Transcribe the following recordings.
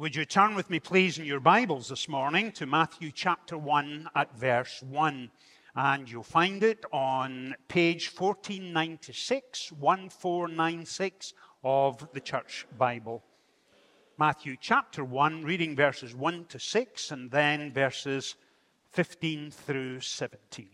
Would you turn with me, please, in your Bibles this morning to Matthew chapter 1 at verse 1? And you'll find it on page 1496, 1496 of the Church Bible. Matthew chapter 1, reading verses 1 to 6, and then verses 15 through 17.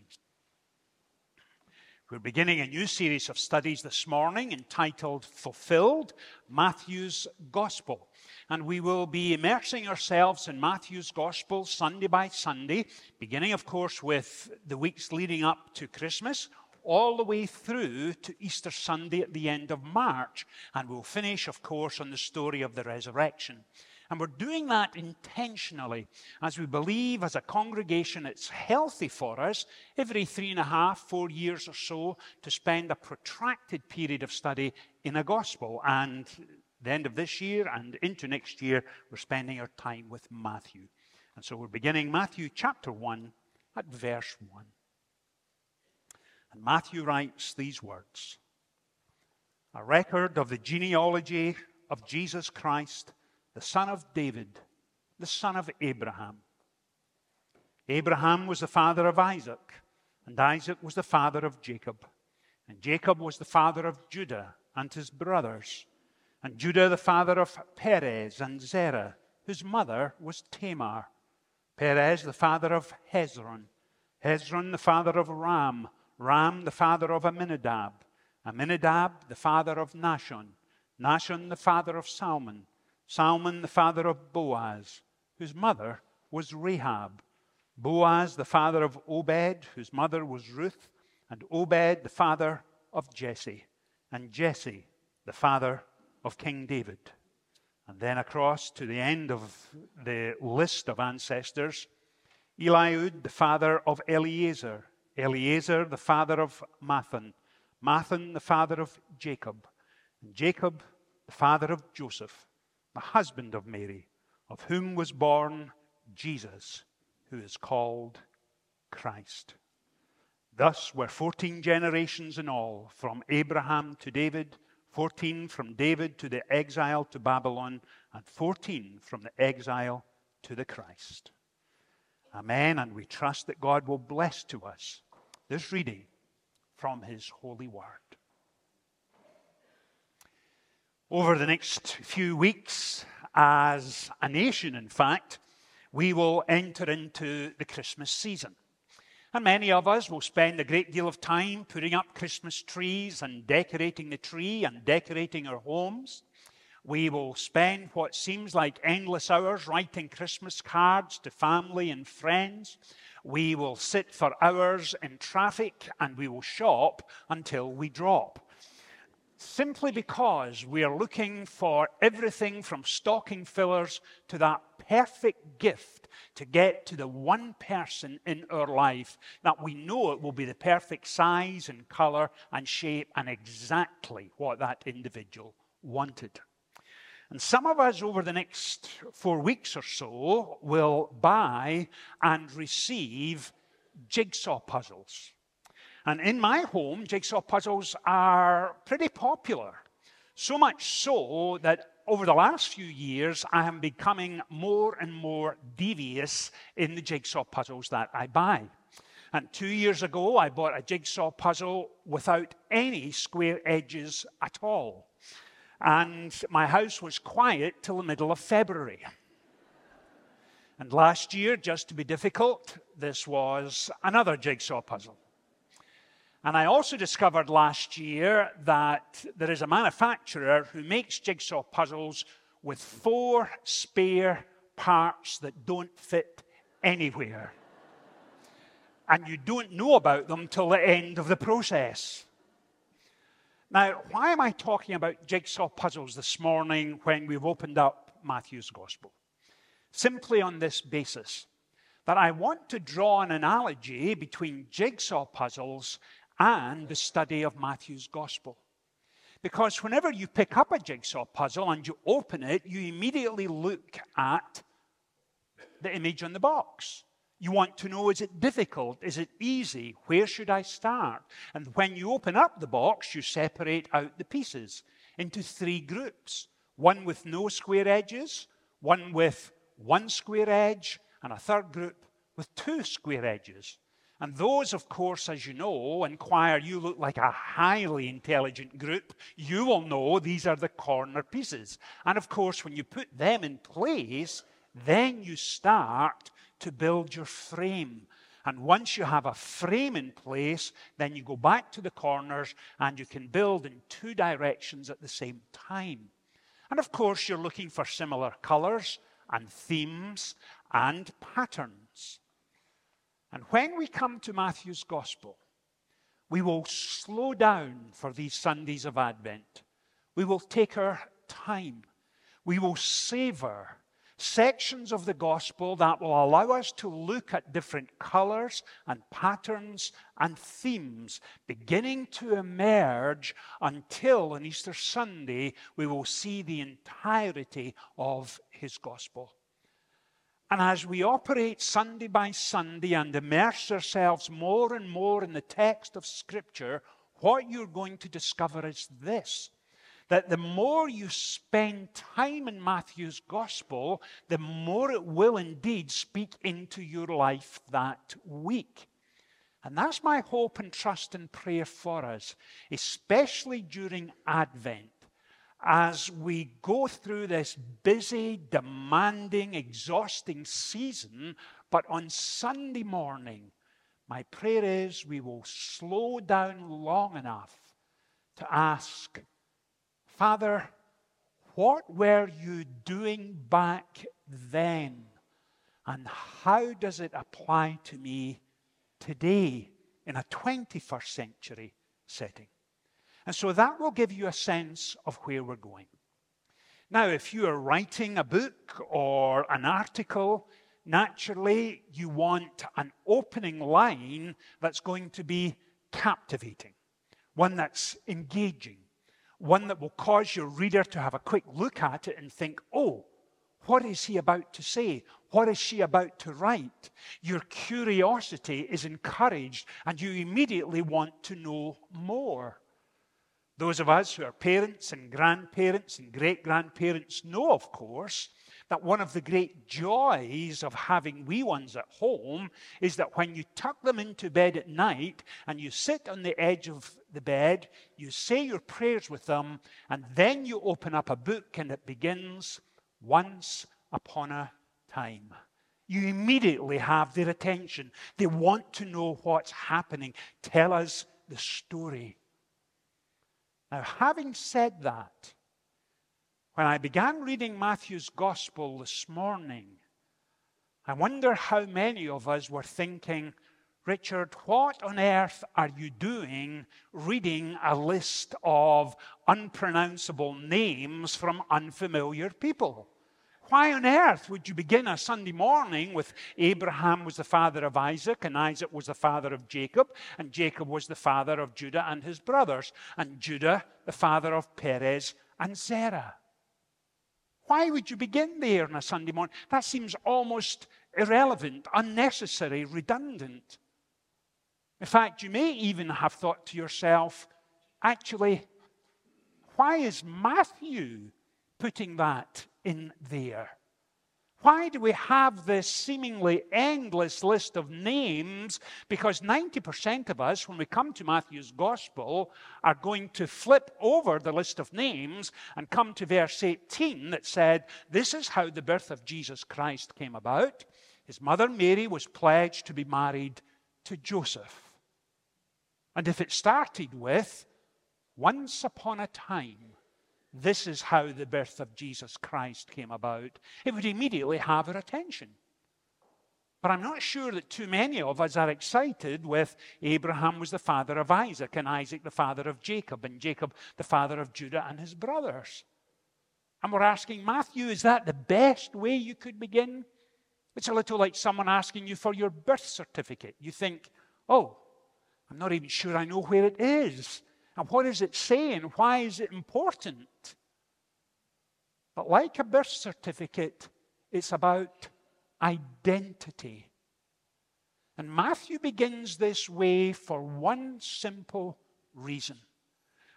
We're beginning a new series of studies this morning entitled Fulfilled Matthew's Gospel. And we will be immersing ourselves in Matthew's Gospel Sunday by Sunday, beginning, of course, with the weeks leading up to Christmas, all the way through to Easter Sunday at the end of March. And we'll finish, of course, on the story of the resurrection. And we're doing that intentionally as we believe as a congregation it's healthy for us every three and a half, four years or so to spend a protracted period of study in a gospel. And the end of this year and into next year, we're spending our time with Matthew. And so we're beginning Matthew chapter 1 at verse 1. And Matthew writes these words A record of the genealogy of Jesus Christ the son of David, the son of Abraham. Abraham was the father of Isaac, and Isaac was the father of Jacob. And Jacob was the father of Judah and his brothers. And Judah the father of Perez and Zerah, whose mother was Tamar. Perez the father of Hezron. Hezron the father of Ram. Ram the father of Amminadab. Amminadab the father of Nahshon. Nahshon the father of Salmon. Salmon, the father of Boaz, whose mother was Rahab. Boaz, the father of Obed, whose mother was Ruth. And Obed, the father of Jesse. And Jesse, the father of King David. And then across to the end of the list of ancestors Eliud, the father of Eleazar. Eleazar, the father of Matthan, Matthan, the father of Jacob. And Jacob, the father of Joseph the husband of Mary, of whom was born Jesus, who is called Christ. Thus were 14 generations in all, from Abraham to David, 14 from David to the exile to Babylon, and 14 from the exile to the Christ. Amen. And we trust that God will bless to us this reading from his holy word. Over the next few weeks, as a nation, in fact, we will enter into the Christmas season. And many of us will spend a great deal of time putting up Christmas trees and decorating the tree and decorating our homes. We will spend what seems like endless hours writing Christmas cards to family and friends. We will sit for hours in traffic and we will shop until we drop simply because we are looking for everything from stocking fillers to that perfect gift to get to the one person in our life that we know it will be the perfect size and color and shape and exactly what that individual wanted. And some of us over the next four weeks or so will buy and receive jigsaw puzzles. And in my home, jigsaw puzzles are pretty popular. So much so that over the last few years, I am becoming more and more devious in the jigsaw puzzles that I buy. And two years ago, I bought a jigsaw puzzle without any square edges at all. And my house was quiet till the middle of February. And last year, just to be difficult, this was another jigsaw puzzle. And I also discovered last year that there is a manufacturer who makes jigsaw puzzles with four spare parts that don't fit anywhere. And you don't know about them till the end of the process. Now, why am I talking about jigsaw puzzles this morning when we've opened up Matthew's Gospel? Simply on this basis that I want to draw an analogy between jigsaw puzzles and the study of Matthew's gospel. Because whenever you pick up a jigsaw puzzle and you open it, you immediately look at the image on the box. You want to know is it difficult? Is it easy? Where should I start? And when you open up the box, you separate out the pieces into three groups one with no square edges, one with one square edge, and a third group with two square edges. And those, of course, as you know, inquire, you look like a highly intelligent group. You will know these are the corner pieces. And of course, when you put them in place, then you start to build your frame. And once you have a frame in place, then you go back to the corners and you can build in two directions at the same time. And of course, you're looking for similar colors and themes and patterns. And when we come to Matthew's Gospel, we will slow down for these Sundays of Advent. We will take our time. We will savor sections of the Gospel that will allow us to look at different colors and patterns and themes beginning to emerge until on Easter Sunday we will see the entirety of his Gospel. And as we operate Sunday by Sunday and immerse ourselves more and more in the text of Scripture, what you're going to discover is this that the more you spend time in Matthew's gospel, the more it will indeed speak into your life that week. And that's my hope and trust and prayer for us, especially during Advent as we go through this busy, demanding, exhausting season. But on Sunday morning, my prayer is we will slow down long enough to ask, Father, what were you doing back then? And how does it apply to me today in a 21st century setting? And so that will give you a sense of where we're going. Now, if you are writing a book or an article, naturally you want an opening line that's going to be captivating, one that's engaging, one that will cause your reader to have a quick look at it and think, oh, what is he about to say? What is she about to write? Your curiosity is encouraged and you immediately want to know more. Those of us who are parents and grandparents and great grandparents know, of course, that one of the great joys of having wee ones at home is that when you tuck them into bed at night and you sit on the edge of the bed, you say your prayers with them, and then you open up a book and it begins once upon a time. You immediately have their attention. They want to know what's happening. Tell us the story. Now, having said that, when I began reading Matthew's Gospel this morning, I wonder how many of us were thinking, Richard, what on earth are you doing reading a list of unpronounceable names from unfamiliar people? Why on earth would you begin a Sunday morning with Abraham was the father of Isaac, and Isaac was the father of Jacob, and Jacob was the father of Judah and his brothers, and Judah the father of Perez and Zerah? Why would you begin there on a Sunday morning? That seems almost irrelevant, unnecessary, redundant. In fact, you may even have thought to yourself, actually, why is Matthew putting that in there? Why do we have this seemingly endless list of names? Because 90% of us, when we come to Matthew's Gospel, are going to flip over the list of names and come to verse 18 that said, This is how the birth of Jesus Christ came about. His mother Mary was pledged to be married to Joseph. And if it started with, Once upon a time, this is how the birth of Jesus Christ came about, it would immediately have our attention. But I'm not sure that too many of us are excited with Abraham was the father of Isaac, and Isaac the father of Jacob, and Jacob the father of Judah and his brothers. And we're asking Matthew, is that the best way you could begin? It's a little like someone asking you for your birth certificate. You think, oh, I'm not even sure I know where it is. And what is it saying? Why is it important? But like a birth certificate, it's about identity. And Matthew begins this way for one simple reason.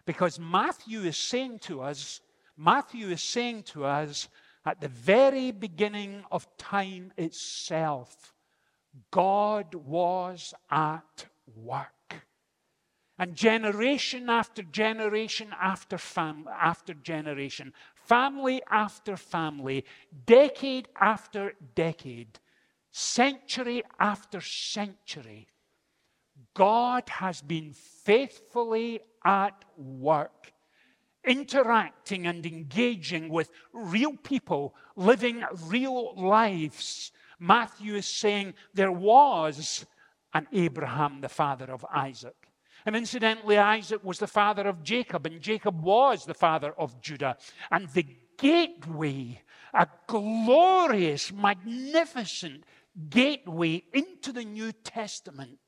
Because Matthew is saying to us, Matthew is saying to us at the very beginning of time itself, God was at work. And generation after generation after, fam- after generation, family after family, decade after decade, century after century, God has been faithfully at work, interacting and engaging with real people, living real lives. Matthew is saying there was an Abraham, the father of Isaac. And incidentally, Isaac was the father of Jacob, and Jacob was the father of Judah. And the gateway, a glorious, magnificent gateway into the New Testament,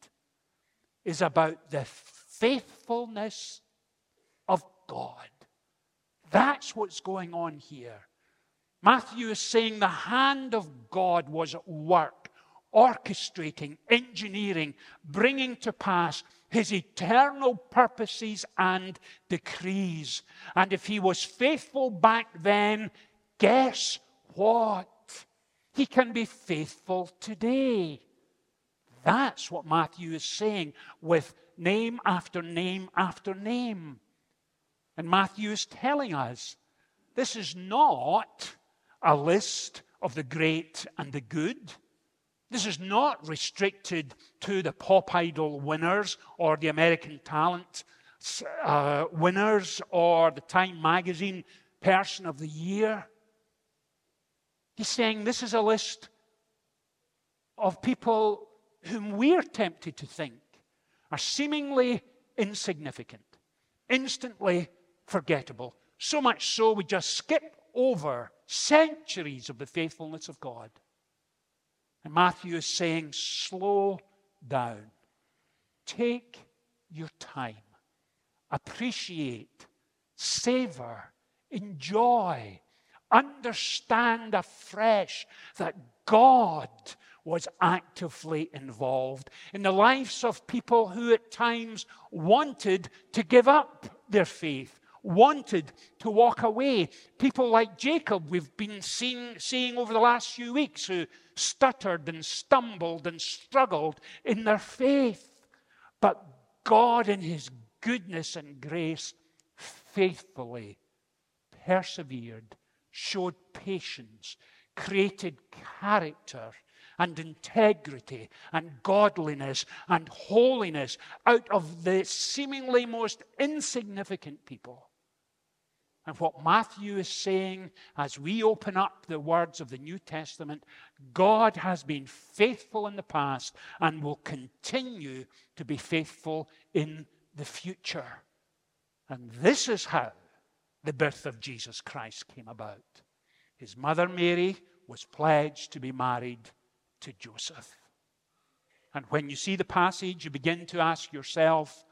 is about the faithfulness of God. That's what's going on here. Matthew is saying the hand of God was at work, orchestrating, engineering, bringing to pass his eternal purposes and decrees. And if he was faithful back then, guess what? He can be faithful today. That's what Matthew is saying with name after name after name. And Matthew is telling us this is not a list of the great and the good. This is not restricted to the pop idol winners or the American talent uh, winners or the Time magazine person of the year. He's saying this is a list of people whom we're tempted to think are seemingly insignificant, instantly forgettable. So much so we just skip over centuries of the faithfulness of God. And Matthew is saying, slow down. Take your time. Appreciate, savor, enjoy, understand afresh that God was actively involved in the lives of people who at times wanted to give up their faith, wanted to walk away. People like Jacob, we've been seeing, seeing over the last few weeks, who stuttered and stumbled and struggled in their faith. But God, in His goodness and grace, faithfully persevered, showed patience, created character and integrity and godliness and holiness out of the seemingly most insignificant people. And what Matthew is saying as we open up the words of the New Testament, God has been faithful in the past and will continue to be faithful in the future. And this is how the birth of Jesus Christ came about. His mother Mary was pledged to be married to Joseph. And when you see the passage, you begin to ask yourself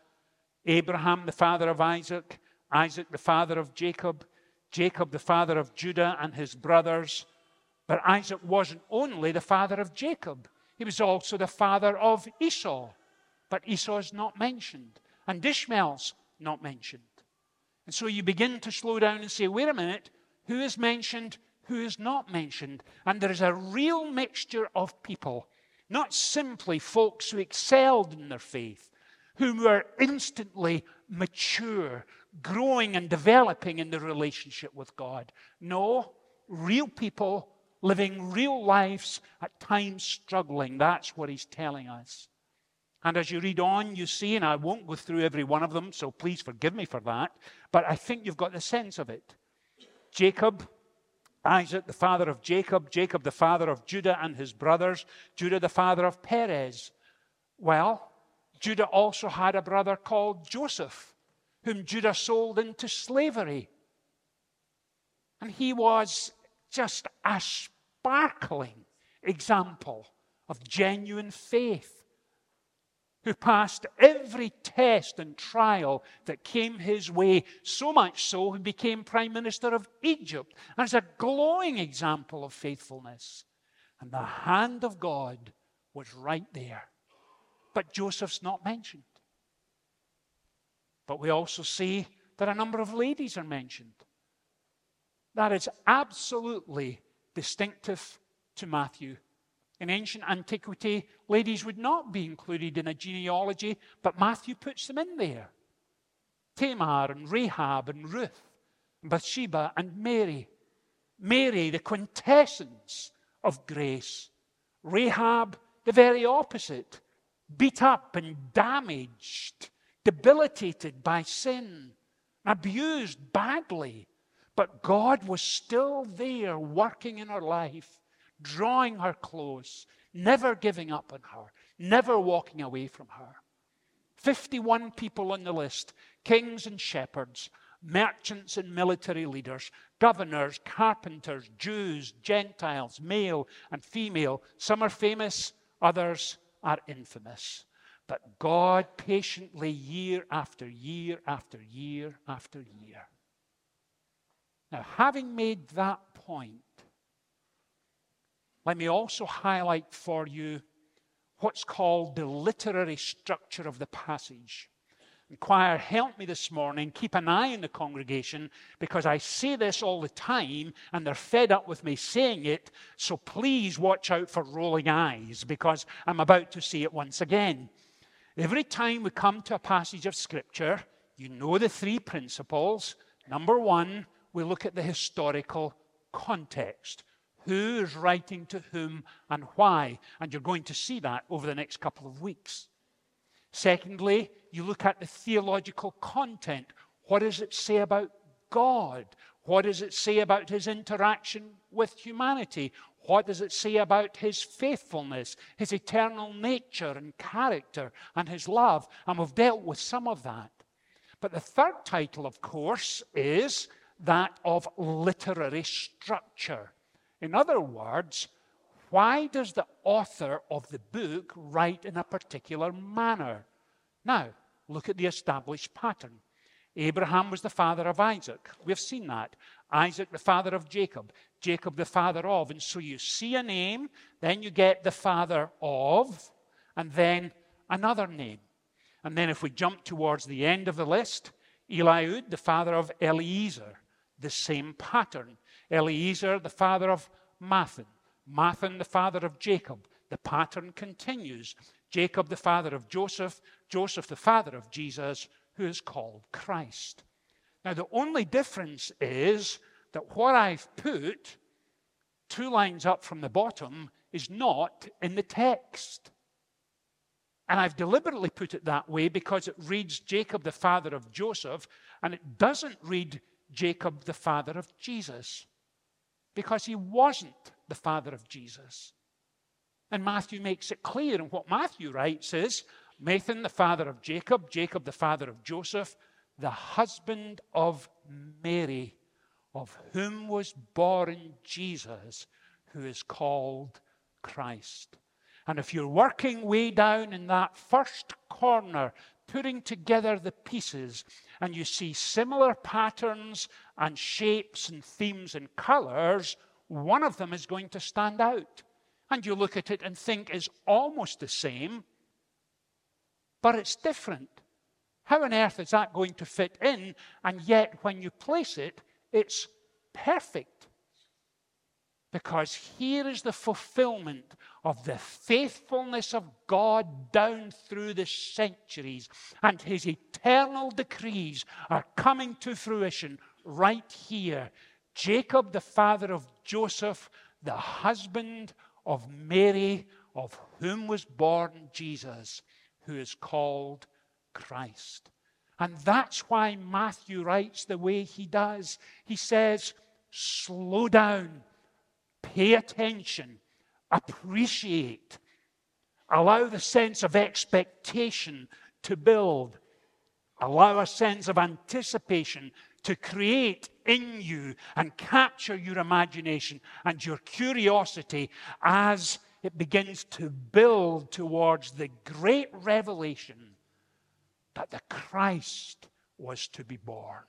Abraham, the father of Isaac, Isaac, the father of Jacob, Jacob, the father of Judah and his brothers. But Isaac wasn't only the father of Jacob, he was also the father of Esau. But Esau is not mentioned, and Ishmael's not mentioned. And so you begin to slow down and say, wait a minute, who is mentioned? who is not mentioned. And there is a real mixture of people, not simply folks who excelled in their faith, who were instantly mature, growing and developing in their relationship with God. No, real people living real lives, at times struggling. That's what he's telling us. And as you read on, you see, and I won't go through every one of them, so please forgive me for that, but I think you've got the sense of it. Jacob Isaac, the father of Jacob, Jacob, the father of Judah and his brothers, Judah, the father of Perez. Well, Judah also had a brother called Joseph, whom Judah sold into slavery. And he was just a sparkling example of genuine faith who passed every test and trial that came his way, so much so he became prime minister of Egypt. as a glowing example of faithfulness. And the hand of God was right there. But Joseph's not mentioned. But we also see that a number of ladies are mentioned. That is absolutely distinctive to Matthew. In ancient antiquity, ladies would not be included in a genealogy, but Matthew puts them in there. Tamar and Rahab and Ruth, and Bathsheba and Mary. Mary, the quintessence of grace. Rahab, the very opposite, beat up and damaged, debilitated by sin, abused badly. But God was still there working in her life, drawing her close, never giving up on her, never walking away from her. 51 people on the list kings and shepherds, merchants and military leaders, governors, carpenters, Jews, Gentiles, male and female. Some are famous, others are infamous. But God patiently, year after year after year after year. Now, having made that point, let me also highlight for you what's called the literary structure of the passage. Choir, help me this morning. Keep an eye on the congregation because I say this all the time and they're fed up with me saying it. So please watch out for rolling eyes because I'm about to say it once again. Every time we come to a passage of Scripture, you know the three principles. Number one, we look at the historical context. Who is writing to whom and why? And you're going to see that over the next couple of weeks. Secondly, you look at the theological content. What does it say about God? What does it say about his interaction with humanity? What does it say about his faithfulness, his eternal nature and character, and his love? And we've dealt with some of that. But the third title, of course, is that of literary structure. In other words, why does the author of the book write in a particular manner? Now, look at the established pattern. Abraham was the father of Isaac. We've seen that. Isaac, the father of Jacob. Jacob, the father of. And so you see a name, then you get the father of, and then another name. And then if we jump towards the end of the list, Eliud, the father of Eliezer the same pattern. Eliezer, the father of Matthan. Matthan, the father of Jacob. The pattern continues. Jacob, the father of Joseph. Joseph, the father of Jesus, who is called Christ. Now, the only difference is that what I've put two lines up from the bottom is not in the text. And I've deliberately put it that way because it reads Jacob, the father of Joseph, and it doesn't read Jacob the father of Jesus because he wasn't the father of Jesus. And Matthew makes it clear. And what Matthew writes is Matthan, the father of Jacob, Jacob, the father of Joseph, the husband of Mary, of whom was born Jesus, who is called Christ. And if you're working way down in that first corner, putting together the pieces, and you see similar patterns and shapes and themes and colors, one of them is going to stand out. And you look at it and think is almost the same, but it's different. How on earth is that going to fit in? And yet, when you place it, it's perfect. Because here is the fulfillment of the faithfulness of God down through the centuries, and his eternal decrees are coming to fruition right here. Jacob, the father of Joseph, the husband of Mary, of whom was born Jesus, who is called Christ. And that's why Matthew writes the way he does. He says, Slow down pay attention, appreciate, allow the sense of expectation to build, allow a sense of anticipation to create in you and capture your imagination and your curiosity as it begins to build towards the great revelation that the Christ was to be born.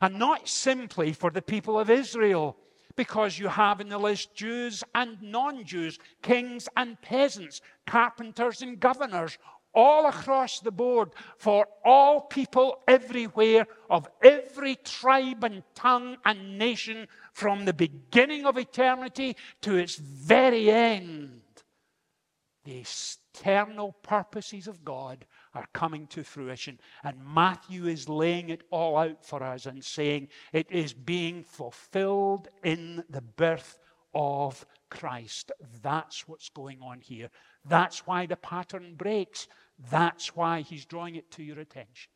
And not simply for the people of Israel because you have in the list Jews and non Jews, kings and peasants, carpenters and governors, all across the board for all people everywhere of every tribe and tongue and nation from the beginning of eternity to its very end. The eternal purposes of God are coming to fruition. And Matthew is laying it all out for us and saying it is being fulfilled in the birth of Christ. That's what's going on here. That's why the pattern breaks. That's why he's drawing it to your attention.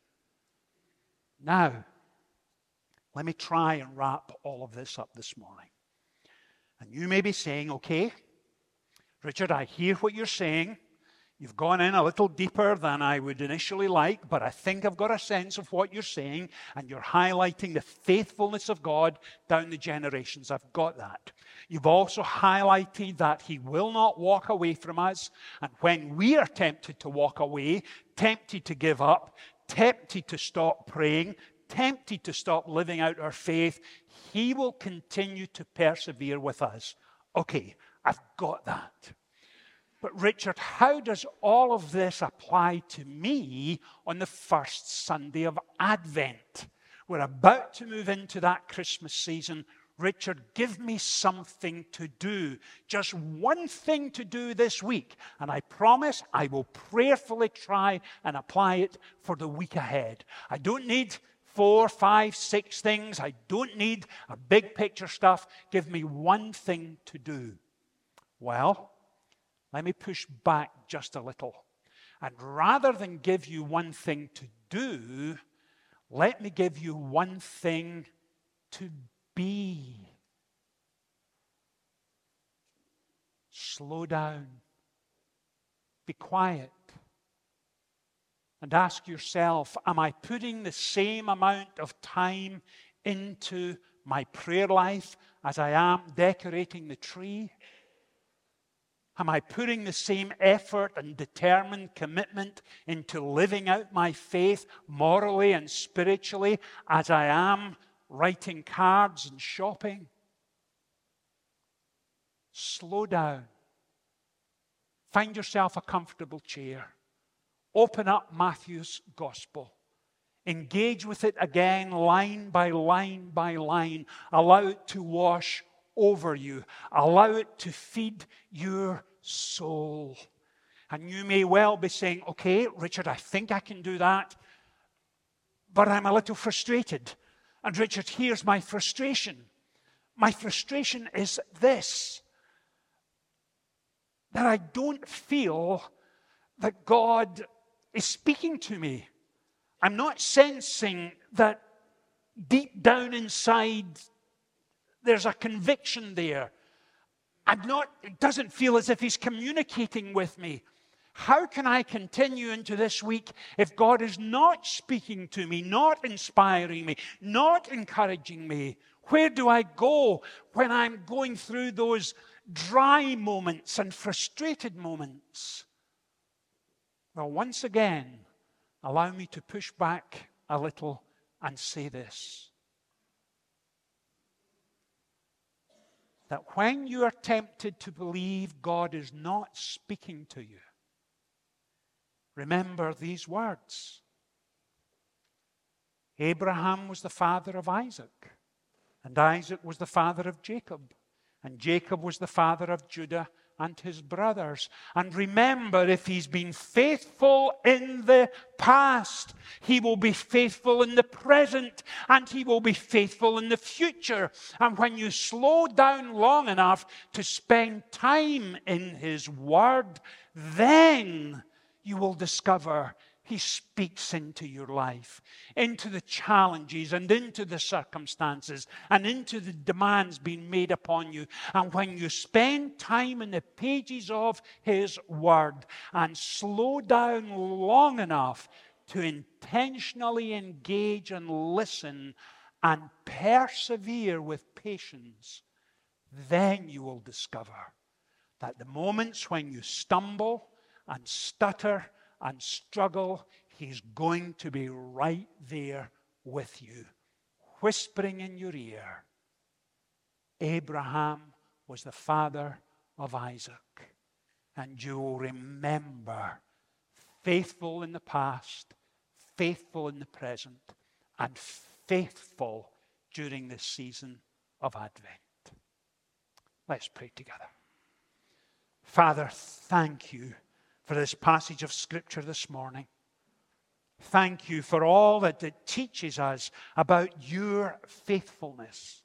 Now, let me try and wrap all of this up this morning. And you may be saying, okay, Richard, I hear what you're saying. You've gone in a little deeper than I would initially like, but I think I've got a sense of what you're saying, and you're highlighting the faithfulness of God down the generations. I've got that. You've also highlighted that He will not walk away from us, and when we are tempted to walk away, tempted to give up, tempted to stop praying, tempted to stop living out our faith, He will continue to persevere with us. Okay, I've got that. But, Richard, how does all of this apply to me on the first Sunday of Advent? We're about to move into that Christmas season. Richard, give me something to do. Just one thing to do this week. And I promise I will prayerfully try and apply it for the week ahead. I don't need four, five, six things. I don't need a big picture stuff. Give me one thing to do. Well, let me push back just a little. And rather than give you one thing to do, let me give you one thing to be. Slow down. Be quiet. And ask yourself Am I putting the same amount of time into my prayer life as I am decorating the tree? Am I putting the same effort and determined commitment into living out my faith morally and spiritually as I am writing cards and shopping? Slow down. Find yourself a comfortable chair. Open up Matthew's gospel. Engage with it again, line by line by line. Allow it to wash over you. Allow it to feed your soul. And you may well be saying, okay, Richard, I think I can do that, but I'm a little frustrated. And Richard, here's my frustration. My frustration is this that I don't feel that God is speaking to me. I'm not sensing that deep down inside there's a conviction there. I'm not, it doesn't feel as if He's communicating with me. How can I continue into this week if God is not speaking to me, not inspiring me, not encouraging me? Where do I go when I'm going through those dry moments and frustrated moments? Well, once again, allow me to push back a little and say this. That when you are tempted to believe God is not speaking to you, remember these words. Abraham was the father of Isaac, and Isaac was the father of Jacob, and Jacob was the father of Judah and his brothers. And remember, if he's been faithful in the past, he will be faithful in the present, and he will be faithful in the future. And when you slow down long enough to spend time in his word, then you will discover he speaks into your life, into the challenges and into the circumstances and into the demands being made upon you. And when you spend time in the pages of His Word and slow down long enough to intentionally engage and listen and persevere with patience, then you will discover that the moments when you stumble and stutter and struggle, He's going to be right there with you, whispering in your ear. Abraham was the father of Isaac. And you will remember, faithful in the past, faithful in the present, and faithful during this season of Advent. Let's pray together. Father, thank you for this passage of Scripture this morning. Thank you for all that it teaches us about your faithfulness.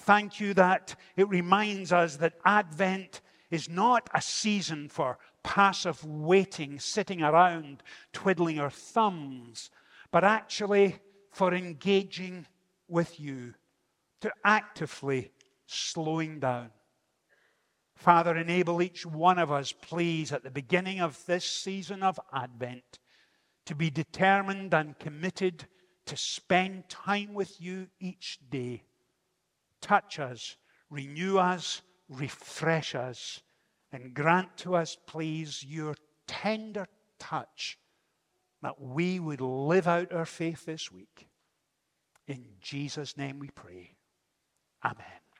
Thank you that it reminds us that Advent is not a season for passive waiting, sitting around, twiddling our thumbs, but actually for engaging with you, to actively slowing down. Father, enable each one of us, please, at the beginning of this season of Advent, to be determined and committed to spend time with you each day. Touch us, renew us, refresh us, and grant to us, please, your tender touch that we would live out our faith this week. In Jesus' name we pray. Amen.